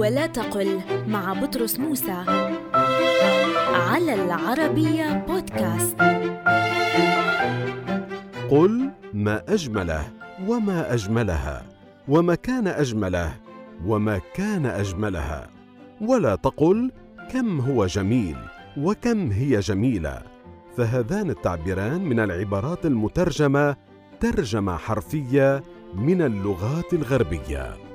ولا تقل مع بطرس موسى على العربية بودكاست. قل ما أجمله وما أجملها وما كان أجمله وما كان أجملها. ولا تقل كم هو جميل وكم هي جميلة. فهذان التعبيران من العبارات المترجمة ترجمة حرفية من اللغات الغربية.